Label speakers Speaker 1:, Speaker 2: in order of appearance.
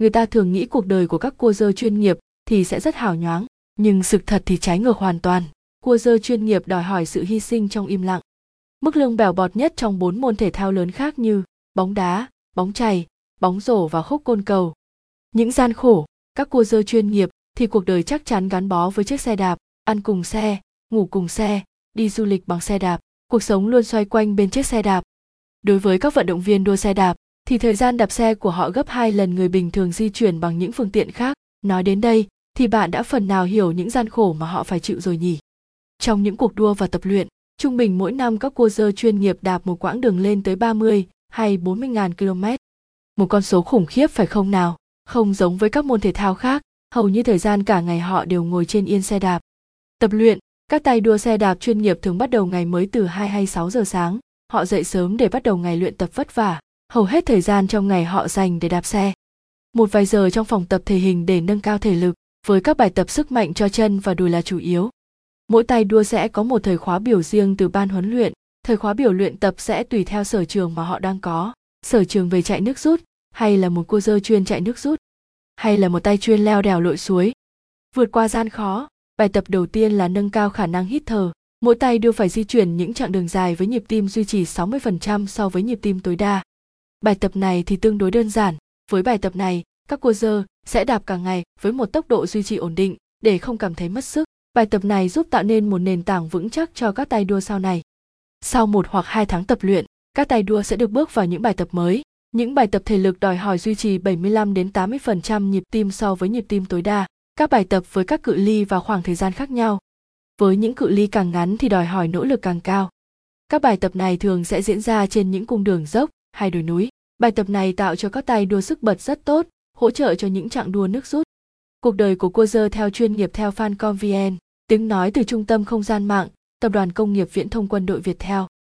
Speaker 1: người ta thường nghĩ cuộc đời của các cua dơ chuyên nghiệp thì sẽ rất hào nhoáng, nhưng sự thật thì trái ngược hoàn toàn. Cua dơ chuyên nghiệp đòi hỏi sự hy sinh trong im lặng. Mức lương bèo bọt nhất trong bốn môn thể thao lớn khác như bóng đá, bóng chày, bóng rổ và khúc côn cầu. Những gian khổ, các cua dơ chuyên nghiệp thì cuộc đời chắc chắn gắn bó với chiếc xe đạp, ăn cùng xe, ngủ cùng xe, đi du lịch bằng xe đạp. Cuộc sống luôn xoay quanh bên chiếc xe đạp. Đối với các vận động viên đua xe đạp thì thời gian đạp xe của họ gấp hai lần người bình thường di chuyển bằng những phương tiện khác nói đến đây thì bạn đã phần nào hiểu những gian khổ mà họ phải chịu rồi nhỉ trong những cuộc đua và tập luyện trung bình mỗi năm các cua dơ chuyên nghiệp đạp một quãng đường lên tới 30 hay 40 ngàn km. Một con số khủng khiếp phải không nào? Không giống với các môn thể thao khác, hầu như thời gian cả ngày họ đều ngồi trên yên xe đạp. Tập luyện, các tay đua xe đạp chuyên nghiệp thường bắt đầu ngày mới từ 2 hay 6 giờ sáng. Họ dậy sớm để bắt đầu ngày luyện tập vất vả, hầu hết thời gian trong ngày họ dành để đạp xe. Một vài giờ trong phòng tập thể hình để nâng cao thể lực, với các bài tập sức mạnh cho chân và đùi là chủ yếu. Mỗi tay đua sẽ có một thời khóa biểu riêng từ ban huấn luyện, thời khóa biểu luyện tập sẽ tùy theo sở trường mà họ đang có, sở trường về chạy nước rút, hay là một cô dơ chuyên chạy nước rút, hay là một tay chuyên leo đèo lội suối. Vượt qua gian khó, bài tập đầu tiên là nâng cao khả năng hít thở. Mỗi tay đưa phải di chuyển những chặng đường dài với nhịp tim duy trì 60% so với nhịp tim tối đa. Bài tập này thì tương đối đơn giản. Với bài tập này, các cô dơ sẽ đạp cả ngày với một tốc độ duy trì ổn định để không cảm thấy mất sức. Bài tập này giúp tạo nên một nền tảng vững chắc cho các tay đua sau này. Sau một hoặc hai tháng tập luyện, các tay đua sẽ được bước vào những bài tập mới. Những bài tập thể lực đòi hỏi duy trì 75 đến 80% nhịp tim so với nhịp tim tối đa. Các bài tập với các cự ly và khoảng thời gian khác nhau. Với những cự ly càng ngắn thì đòi hỏi nỗ lực càng cao. Các bài tập này thường sẽ diễn ra trên những cung đường dốc hai đồi núi. Bài tập này tạo cho các tay đua sức bật rất tốt, hỗ trợ cho những chặng đua nước rút. Cuộc đời của cô dơ theo chuyên nghiệp theo Fancom VN, tiếng nói từ Trung tâm Không gian mạng, Tập đoàn Công nghiệp Viễn thông Quân đội Việt theo.